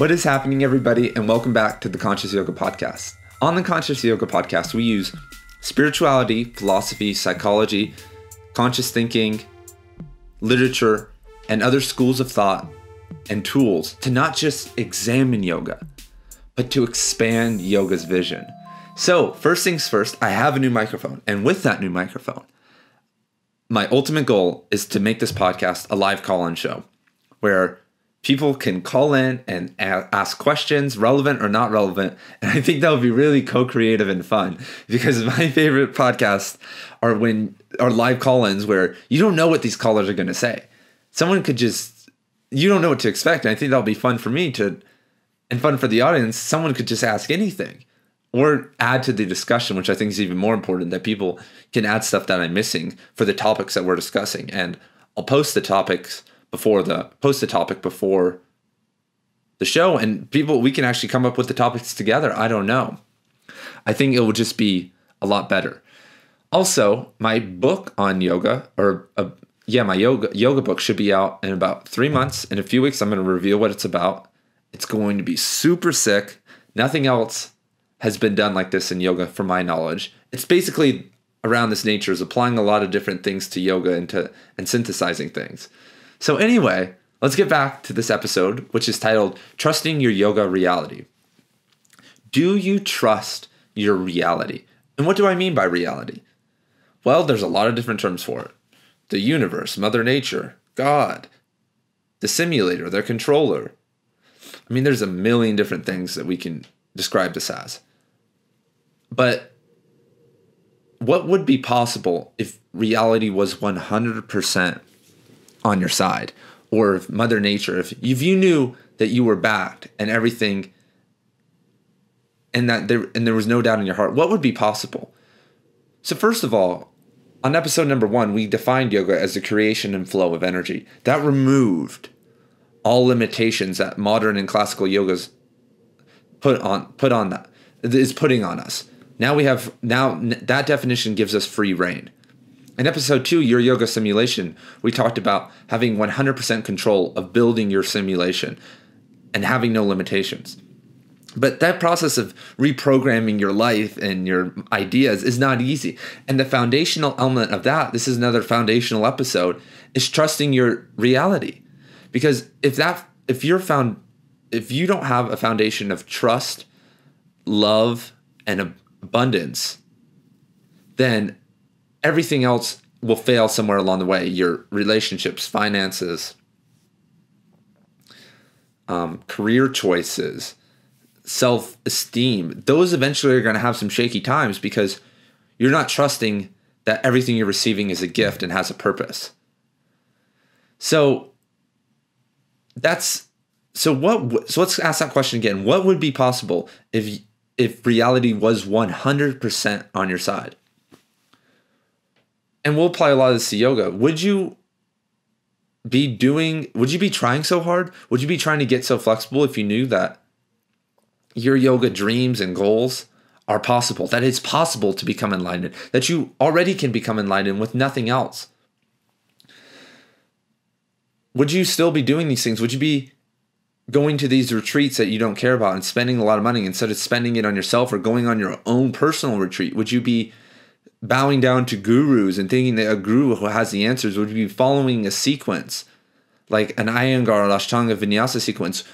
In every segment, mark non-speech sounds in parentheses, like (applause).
What is happening, everybody, and welcome back to the Conscious Yoga Podcast. On the Conscious Yoga Podcast, we use spirituality, philosophy, psychology, conscious thinking, literature, and other schools of thought and tools to not just examine yoga, but to expand yoga's vision. So, first things first, I have a new microphone, and with that new microphone, my ultimate goal is to make this podcast a live call in show where people can call in and ask questions, relevant or not relevant. And I think that would be really co-creative and fun because (laughs) my favorite podcasts are when are live call-ins where you don't know what these callers are going to say. Someone could just you don't know what to expect. And I think that'll be fun for me to and fun for the audience. Someone could just ask anything or add to the discussion, which I think is even more important that people can add stuff that I'm missing for the topics that we're discussing. And I'll post the topics before the post the topic before the show. And people we can actually come up with the topics together. I don't know. I think it will just be a lot better. Also my book on yoga or uh, yeah my yoga yoga book should be out in about three months. In a few weeks i'm going to reveal what it's about. It's going to be super sick. Nothing else has been done like this in yoga from my knowledge. It's basically around this nature is applying a lot of different things to yoga and to and synthesizing things so, anyway, let's get back to this episode, which is titled Trusting Your Yoga Reality. Do you trust your reality? And what do I mean by reality? Well, there's a lot of different terms for it the universe, Mother Nature, God, the simulator, the controller. I mean, there's a million different things that we can describe this as. But what would be possible if reality was 100% on your side or if mother nature if, if you knew that you were backed and everything and that there and there was no doubt in your heart what would be possible? So first of all on episode number one we defined yoga as the creation and flow of energy that removed all limitations that modern and classical yogas put on put on that is putting on us. Now we have now that definition gives us free reign in episode two, Your Yoga Simulation, we talked about having 100% control of building your simulation and having no limitations. But that process of reprogramming your life and your ideas is not easy. And the foundational element of that, this is another foundational episode, is trusting your reality. Because if that if you're found if you don't have a foundation of trust, love, and abundance, then everything else will fail somewhere along the way. Your relationships finances um, career choices self-esteem those eventually are going to have some shaky times because you're not trusting that everything you're receiving is a gift and has a purpose. So that's so what so let's ask that question again. What would be possible if if reality was 100% on your side and we'll apply a lot of this to yoga. Would you be doing, would you be trying so hard? Would you be trying to get so flexible if you knew that your yoga dreams and goals are possible, that it's possible to become enlightened, that you already can become enlightened with nothing else? Would you still be doing these things? Would you be going to these retreats that you don't care about and spending a lot of money instead of spending it on yourself or going on your own personal retreat? Would you be bowing down to gurus and thinking that a guru who has the answers would be following a sequence, like an Iyengar or Ashtanga Vinyasa sequence,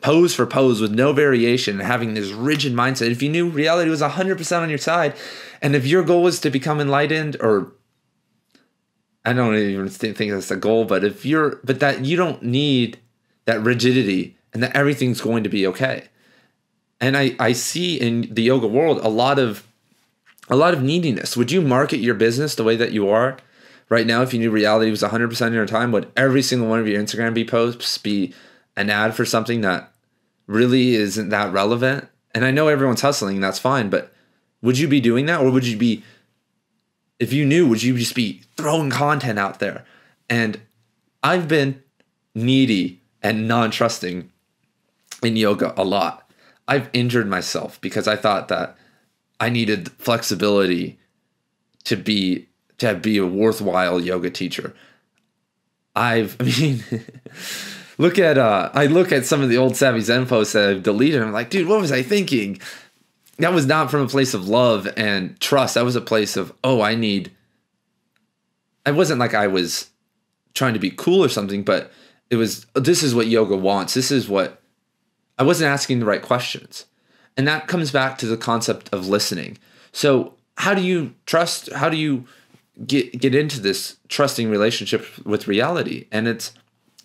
pose for pose with no variation, and having this rigid mindset. If you knew reality was 100% on your side, and if your goal was to become enlightened, or I don't even think that's a goal, but if you're, but that you don't need that rigidity and that everything's going to be okay. And I, I see in the yoga world a lot of a lot of neediness. Would you market your business the way that you are right now if you knew reality was 100% of your time? Would every single one of your Instagram be posts be an ad for something that really isn't that relevant? And I know everyone's hustling, that's fine, but would you be doing that or would you be if you knew, would you just be throwing content out there? And I've been needy and non-trusting in yoga a lot. I've injured myself because I thought that I needed flexibility to be to be a worthwhile yoga teacher. I've (laughs) I mean look at uh I look at some of the old Savvy Zen posts that I've deleted I'm like, dude, what was I thinking? That was not from a place of love and trust. That was a place of, oh, I need it wasn't like I was trying to be cool or something, but it was this is what yoga wants. This is what I wasn't asking the right questions. And that comes back to the concept of listening. So, how do you trust how do you get get into this trusting relationship with reality? And it's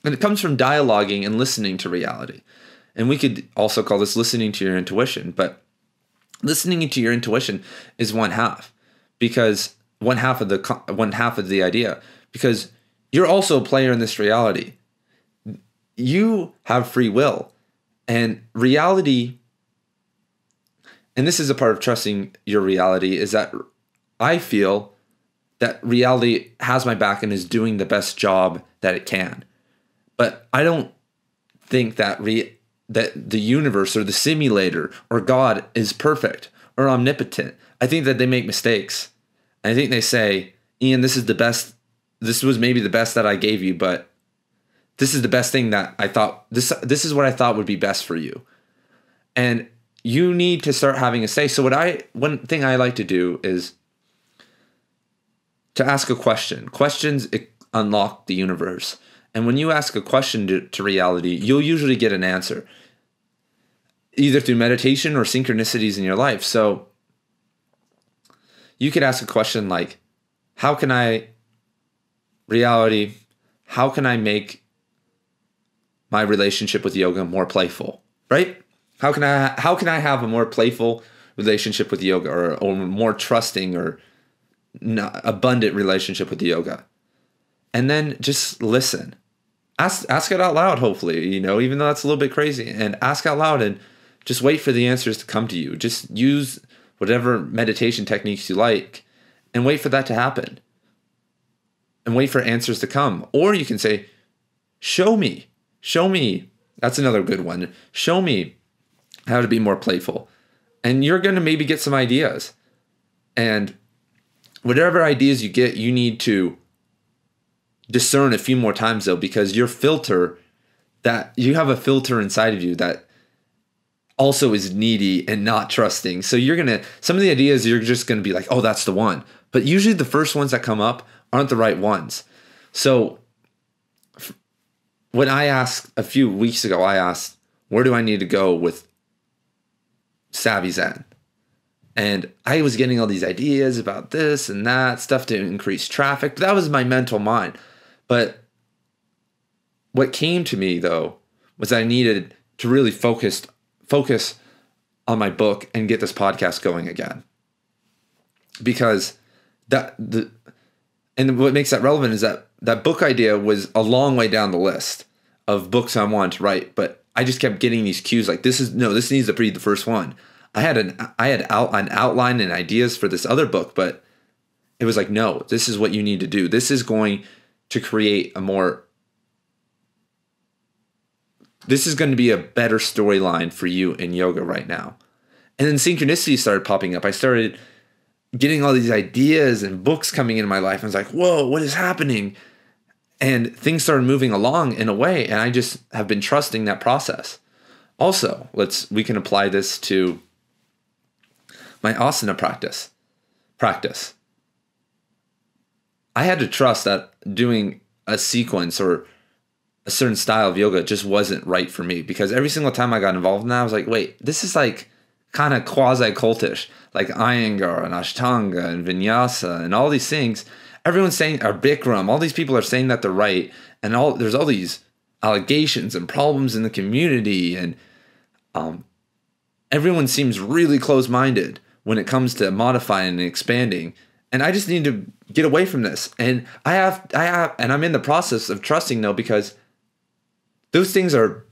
and it comes from dialoguing and listening to reality. And we could also call this listening to your intuition, but listening to your intuition is one half because one half of the one half of the idea because you're also a player in this reality. You have free will and reality and this is a part of trusting your reality is that I feel that reality has my back and is doing the best job that it can. But I don't think that re- that the universe or the simulator or God is perfect or omnipotent. I think that they make mistakes. I think they say, Ian, this is the best. This was maybe the best that I gave you, but this is the best thing that I thought. This this is what I thought would be best for you, and you need to start having a say. So what I one thing I like to do is to ask a question. Questions unlock the universe, and when you ask a question to, to reality, you'll usually get an answer, either through meditation or synchronicities in your life. So you could ask a question like, how can I, reality, how can I make my relationship with yoga more playful, right? How can I, how can I have a more playful relationship with yoga or, or more trusting or abundant relationship with the yoga? And then just listen. Ask, ask it out loud, hopefully, you know, even though that's a little bit crazy and ask out loud and just wait for the answers to come to you. Just use whatever meditation techniques you like, and wait for that to happen. And wait for answers to come. Or you can say, Show me, show me. That's another good one. Show me how to be more playful. And you're going to maybe get some ideas. And whatever ideas you get, you need to discern a few more times though, because your filter that you have a filter inside of you that also is needy and not trusting. So you're going to, some of the ideas you're just going to be like, oh, that's the one. But usually the first ones that come up aren't the right ones. So when I asked a few weeks ago, I asked, where do I need to go with Savvy Zen? And I was getting all these ideas about this and that stuff to increase traffic. That was my mental mind. But what came to me though was I needed to really focus focus on my book and get this podcast going again. Because that the and what makes that relevant is that that book idea was a long way down the list of books I wanted to write, but I just kept getting these cues like this is no, this needs to be the first one. I had an I had out, an outline and ideas for this other book, but it was like no, this is what you need to do. This is going to create a more this is going to be a better storyline for you in yoga right now. And then synchronicity started popping up. I started getting all these ideas and books coming into my life. I was like, whoa, what is happening? And things started moving along in a way. And I just have been trusting that process. Also, let's we can apply this to my asana practice. Practice. I had to trust that doing a sequence or a certain style of yoga just wasn't right for me because every single time I got involved in that, I was like, wait, this is like kind of quasi cultish, like Iyengar and Ashtanga and Vinyasa and all these things. Everyone's saying, or Bikram, all these people are saying that they're right, and all there's all these allegations and problems in the community, and um, everyone seems really close-minded when it comes to modifying and expanding. And I just need to get away from this. And I have, I have, and I'm in the process of trusting though because those things are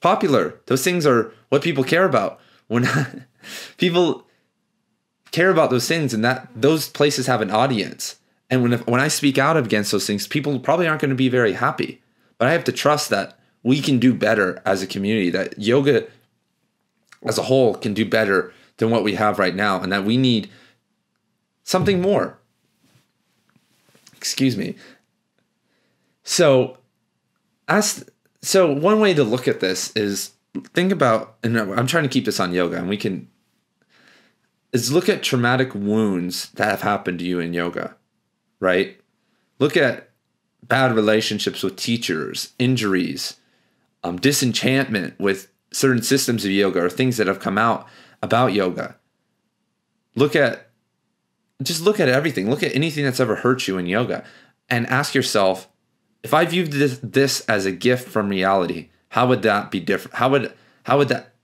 popular. Those things are what people care about. When (laughs) people care about those things and that those places have an audience. And when when I speak out against those things, people probably aren't going to be very happy. But I have to trust that we can do better as a community, that yoga as a whole can do better than what we have right now, and that we need something more. Excuse me. So as so one way to look at this is think about, and I'm trying to keep this on yoga, and we can is look at traumatic wounds that have happened to you in yoga, right? Look at bad relationships with teachers, injuries, um, disenchantment with certain systems of yoga or things that have come out about yoga. Look at just look at everything. Look at anything that's ever hurt you in yoga and ask yourself, if I viewed this, this as a gift from reality, how would that be different? How would how would that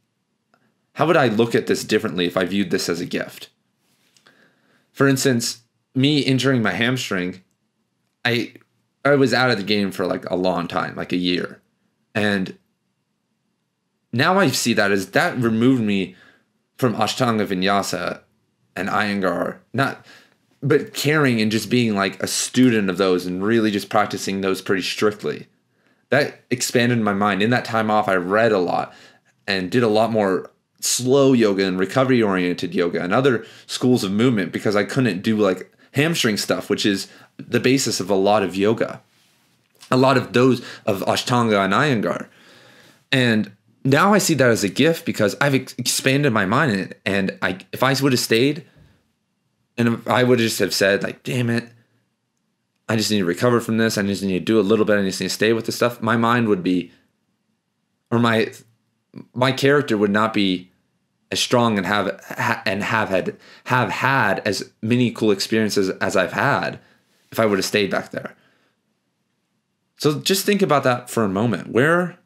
how would I look at this differently if I viewed this as a gift? For instance, me injuring my hamstring, I I was out of the game for like a long time, like a year. And now I see that as that removed me from Ashtanga Vinyasa and Iyengar, not but caring and just being like a student of those and really just practicing those pretty strictly. That expanded my mind. In that time off, I read a lot and did a lot more slow yoga and recovery oriented yoga and other schools of movement because I couldn't do like hamstring stuff, which is the basis of a lot of yoga, a lot of those of Ashtanga and Iyengar. And now I see that as a gift because I've ex- expanded my mind and I if I would have stayed and I would just have said like damn it I just need to recover from this. I just need to do a little bit. I just need to stay with the stuff my mind would be or my my character would not be as strong and have ha, and have had have had as many cool experiences as I've had if I would have stayed back there. So just think about that for a moment. Where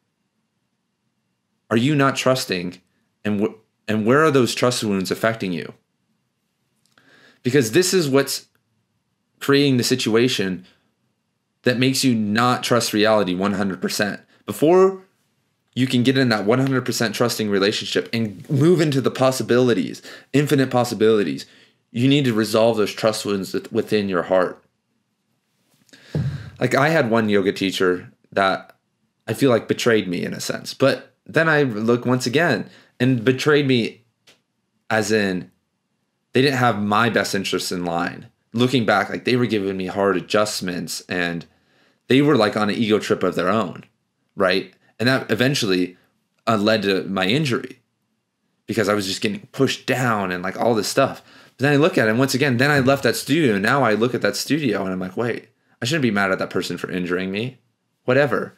are you not trusting and wh- and where are those trust wounds affecting you? Because this is what's creating the situation that makes you not trust reality 100%. Before you can get in that 100% trusting relationship and move into the possibilities, infinite possibilities. You need to resolve those trust wounds within your heart. Like I had one yoga teacher that I feel like betrayed me in a sense. But then I look once again and betrayed me as in they didn't have my best interests in line. Looking back, like they were giving me hard adjustments and they were like on an ego trip of their own, right? And that eventually uh, led to my injury because I was just getting pushed down and like all this stuff. But then I look at it, and once again, then I left that studio. And now I look at that studio and I'm like, wait, I shouldn't be mad at that person for injuring me. Whatever.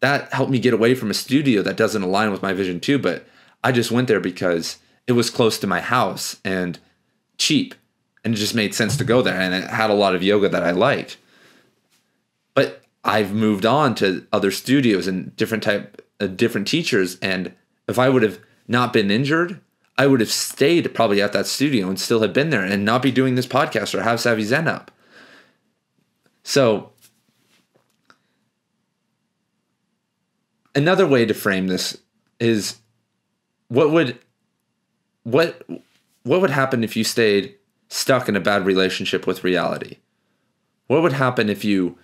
That helped me get away from a studio that doesn't align with my vision too. But I just went there because it was close to my house and cheap. And it just made sense to go there. And it had a lot of yoga that I liked. I've moved on to other studios and different type uh, different teachers and if I would have not been injured, I would have stayed probably at that studio and still have been there and not be doing this podcast or have Savvy Zen up. So another way to frame this is what would what what would happen if you stayed stuck in a bad relationship with reality? What would happen if you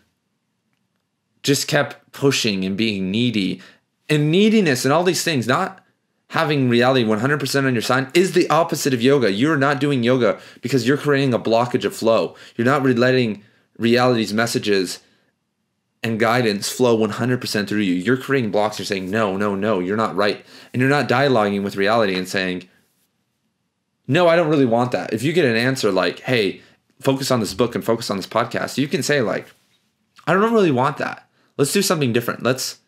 just kept pushing and being needy and neediness and all these things, not having reality 100% on your side is the opposite of yoga. You're not doing yoga because you're creating a blockage of flow. You're not letting reality's messages and guidance flow 100% through you. You're creating blocks. You're saying, no, no, no, you're not right. And you're not dialoguing with reality and saying, no, I don't really want that. If you get an answer like, hey, focus on this book and focus on this podcast, you can say, like, I don't really want that. Let's do something different. Let's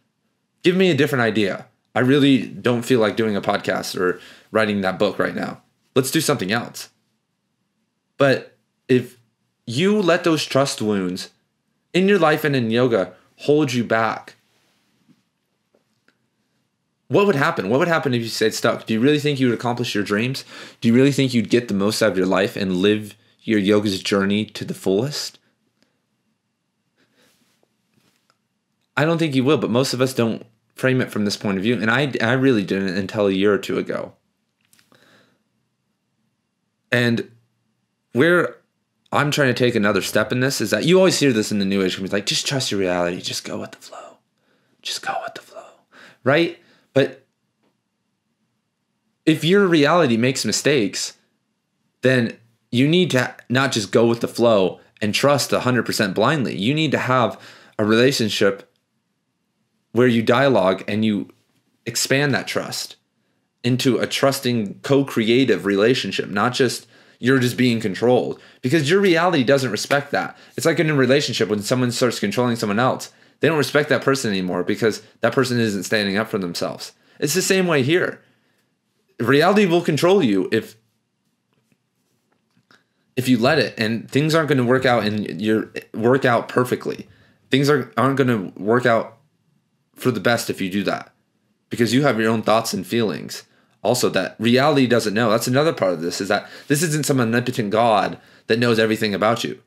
give me a different idea. I really don't feel like doing a podcast or writing that book right now. Let's do something else. But if you let those trust wounds in your life and in yoga hold you back, what would happen? What would happen if you stayed stuck? Do you really think you would accomplish your dreams? Do you really think you'd get the most out of your life and live your yoga's journey to the fullest? I don't think you will, but most of us don't frame it from this point of view. And I, I really didn't until a year or two ago. And where I'm trying to take another step in this is that you always hear this in the new age community, like just trust your reality, just go with the flow. Just go with the flow. Right? But if your reality makes mistakes, then you need to not just go with the flow and trust 100% blindly. You need to have a relationship where you dialogue and you expand that trust into a trusting co-creative relationship, not just you're just being controlled because your reality doesn't respect that. It's like in a relationship when someone starts controlling someone else, they don't respect that person anymore because that person isn't standing up for themselves. It's the same way here. Reality will control you if if you let it and things aren't going to work out and your work out perfectly. Things are, aren't going to work out for the best if you do that. Because you have your own thoughts and feelings. Also that reality doesn't know. That's another part of this is that this isn't some omnipotent god that knows everything about you.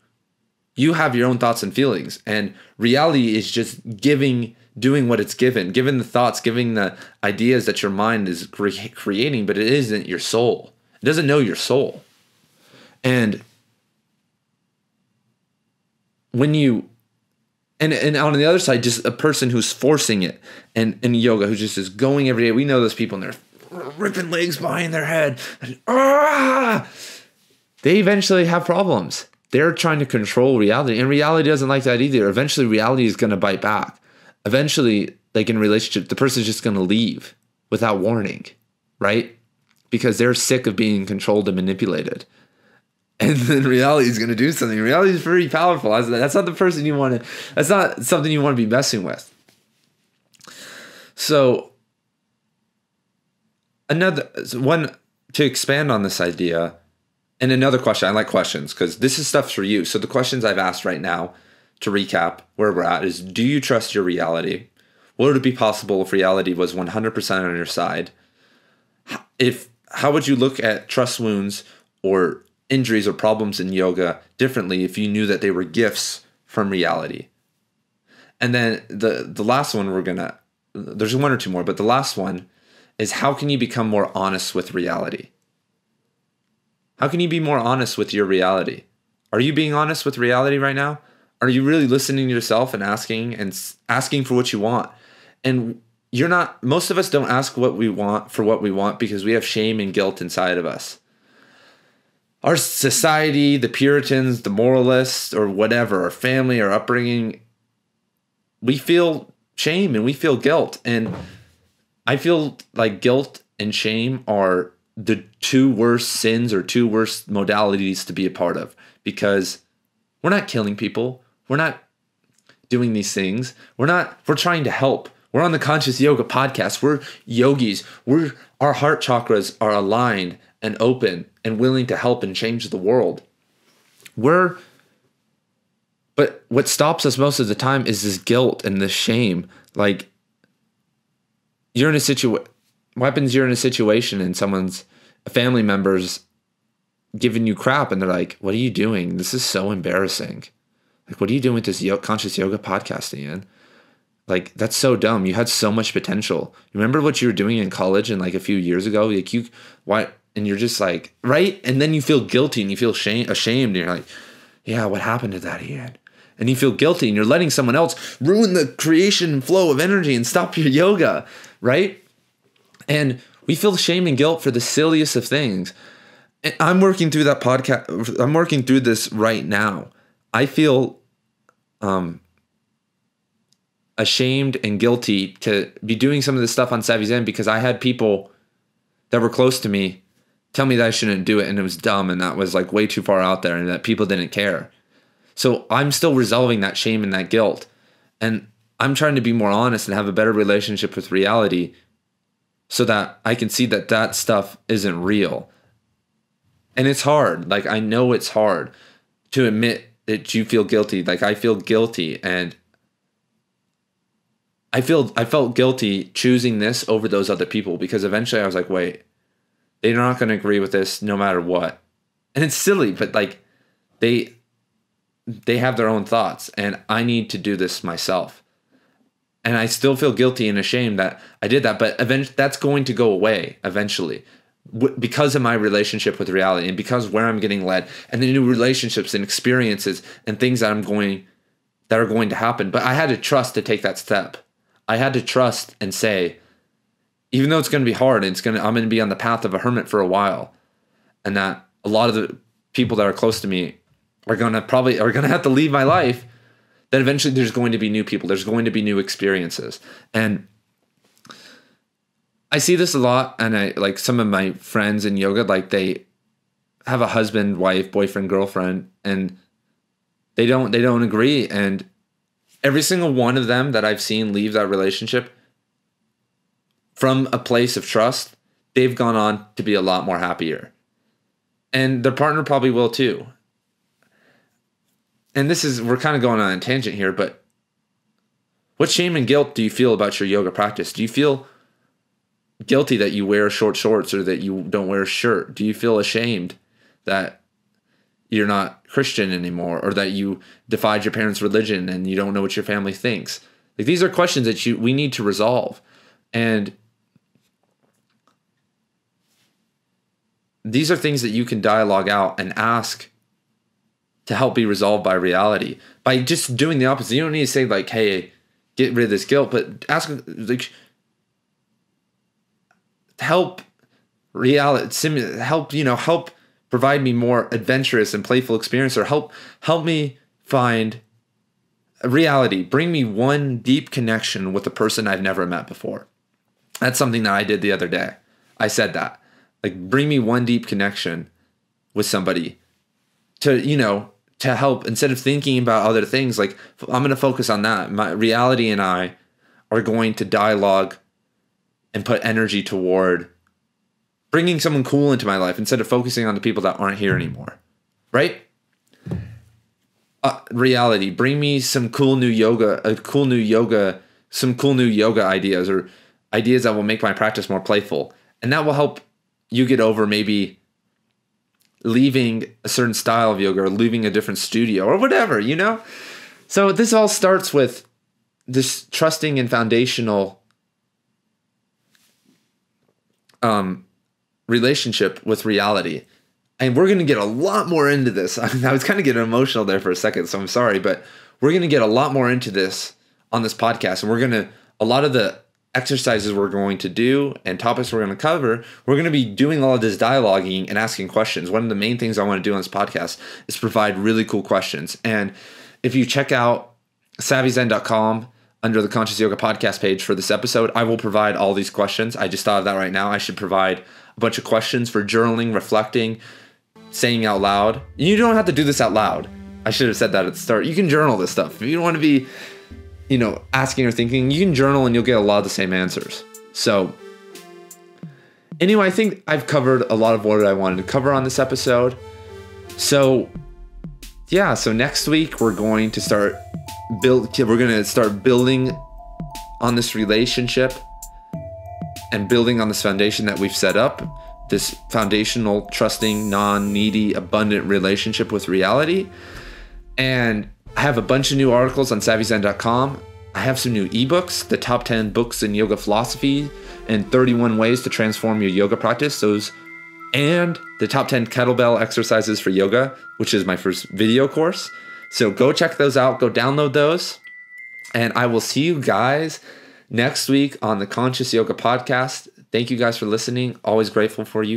You have your own thoughts and feelings and reality is just giving doing what it's given given the thoughts giving the ideas that your mind is cre- creating but it isn't your soul. It doesn't know your soul. And when you and and on the other side just a person who's forcing it and in yoga who just is going every day we know those people and they're ripping legs behind their head. And, ah! They eventually have problems. They're trying to control reality, and reality doesn't like that either. Eventually, reality is going to bite back. Eventually, like in relationship, the person's just going to leave without warning, right? Because they're sick of being controlled and manipulated. And then reality is going to do something. Reality is very powerful. That's not the person you want to, that's not something you want to be messing with. So another one to expand on this idea and another question i like questions because this is stuff for you so the questions i've asked right now to recap where we're at is do you trust your reality would it be possible if reality was 100% on your side if how would you look at trust wounds or injuries or problems in yoga differently if you knew that they were gifts from reality and then the the last one we're gonna there's one or two more but the last one is how can you become more honest with reality? How can you be more honest with your reality? Are you being honest with reality right now? Are you really listening to yourself and asking and asking for what you want? And you're not most of us don't ask what we want for what we want because we have shame and guilt inside of us. Our society, the Puritans, the moralists, or whatever, our family, our upbringing, we feel shame and we feel guilt. And I feel like guilt and shame are the two worst sins or two worst modalities to be a part of because we're not killing people. We're not doing these things. We're not, we're trying to help. We're on the Conscious Yoga podcast. We're yogis. We're, our heart chakras are aligned and open and willing to help and change the world. We're, but what stops us most of the time is this guilt and this shame. Like, you're in a situation happens you're in a situation and someone's a family member's giving you crap and they're like what are you doing? This is so embarrassing. Like what are you doing with this yo- conscious yoga podcast ian? Like that's so dumb. You had so much potential. Remember what you were doing in college and like a few years ago? Like you why and you're just like right and then you feel guilty and you feel shame ashamed and you're like yeah what happened to that ian and you feel guilty and you're letting someone else ruin the creation flow of energy and stop your yoga right? And we feel shame and guilt for the silliest of things. And I'm working through that podcast. I'm working through this right now. I feel um, ashamed and guilty to be doing some of this stuff on Savvy Zen because I had people that were close to me tell me that I shouldn't do it and it was dumb and that was like way too far out there and that people didn't care. So I'm still resolving that shame and that guilt. And I'm trying to be more honest and have a better relationship with reality so that I can see that that stuff isn't real. And it's hard. Like, I know it's hard to admit that you feel guilty. Like, I feel guilty and I feel I felt guilty choosing this over those other people because eventually I was like, wait, they're not going to agree with this no matter what. And it's silly, but like they they have their own thoughts and I need to do this myself and I still feel guilty and ashamed that I did that. But eventually, that's going to go away eventually because of my relationship with reality and because where I'm getting led and the new relationships and experiences and things that I'm going that are going to happen. But I had to trust to take that step. I had to trust and say, even though it's going to be hard it's going to, I'm going to be on the path of a hermit for a while, and that a lot of the people that are close to me are going to probably are going to have to leave my life. That eventually there's going to be new people, there's going to be new experiences. And I see this a lot and I like some of my friends in yoga like they have a husband, wife, boyfriend, girlfriend and they don't they don't agree. And every single one of them that I've seen leave that relationship from a place of trust, they've gone on to be a lot more happier. And their partner probably will too. And this is, we're kind of going on a tangent here, but what shame and guilt do you feel about your yoga practice? Do you feel guilty that you wear short shorts or that you don't wear a shirt? Do you feel ashamed that you're not Christian anymore or that you defied your parents' religion and you don't know what your family thinks? Like these are questions that you we need to resolve. And these are things that you can dialogue out and ask to help be resolved by reality. By just doing the opposite you don't need to say like hey get rid of this guilt but ask like help reality help you know help provide me more adventurous and playful experience or help help me find reality. Bring me one deep connection with a person i've never met before. That's something that i did the other day. I said that like bring me one deep connection with somebody to you know to help. Instead of thinking about other things like i'm going to focus on that. My reality and i are going to dialogue and put energy toward bringing someone cool into my life instead of focusing on the people that aren't here anymore right? Uh, reality bring me some cool new yoga a cool new yoga some cool new yoga ideas or ideas that will make my practice more playful. And that will help you get over maybe leaving a certain style of yoga or leaving a different studio or whatever, you know? So this all starts with this trusting and foundational um, relationship with reality. And we're going to get a lot more into this. (laughs) I was kind of getting emotional there for a second, so I'm sorry, but we're going to get a lot more into this on this podcast. And we're going to, a lot of the exercises we're going to do and topics we're going to cover, we're going to be doing all of this dialoguing and asking questions. One of the main things I want to do on this podcast is provide really cool questions. And if you check out savvyzen.com under the Conscious Yoga podcast page for this episode, I will provide all these questions. I just thought of that right now. I should provide a bunch of questions for journaling, reflecting, saying out loud. You don't have to do this out loud. I should have said that at the start. You can journal this stuff. If you don't want to be you know, asking or thinking, you can journal and you'll get a lot of the same answers. So, anyway, I think I've covered a lot of what I wanted to cover on this episode. So, yeah, so next week we're going to start build we're going to start building on this relationship and building on this foundation that we've set up, this foundational trusting, non-needy, abundant relationship with reality. And I have a bunch of new articles on savvyzen.com. I have some new ebooks, the top 10 books in yoga philosophy and 31 ways to transform your yoga practice. Those and the top 10 kettlebell exercises for yoga, which is my first video course. So go check those out, go download those. And I will see you guys next week on the Conscious Yoga podcast. Thank you guys for listening. Always grateful for you.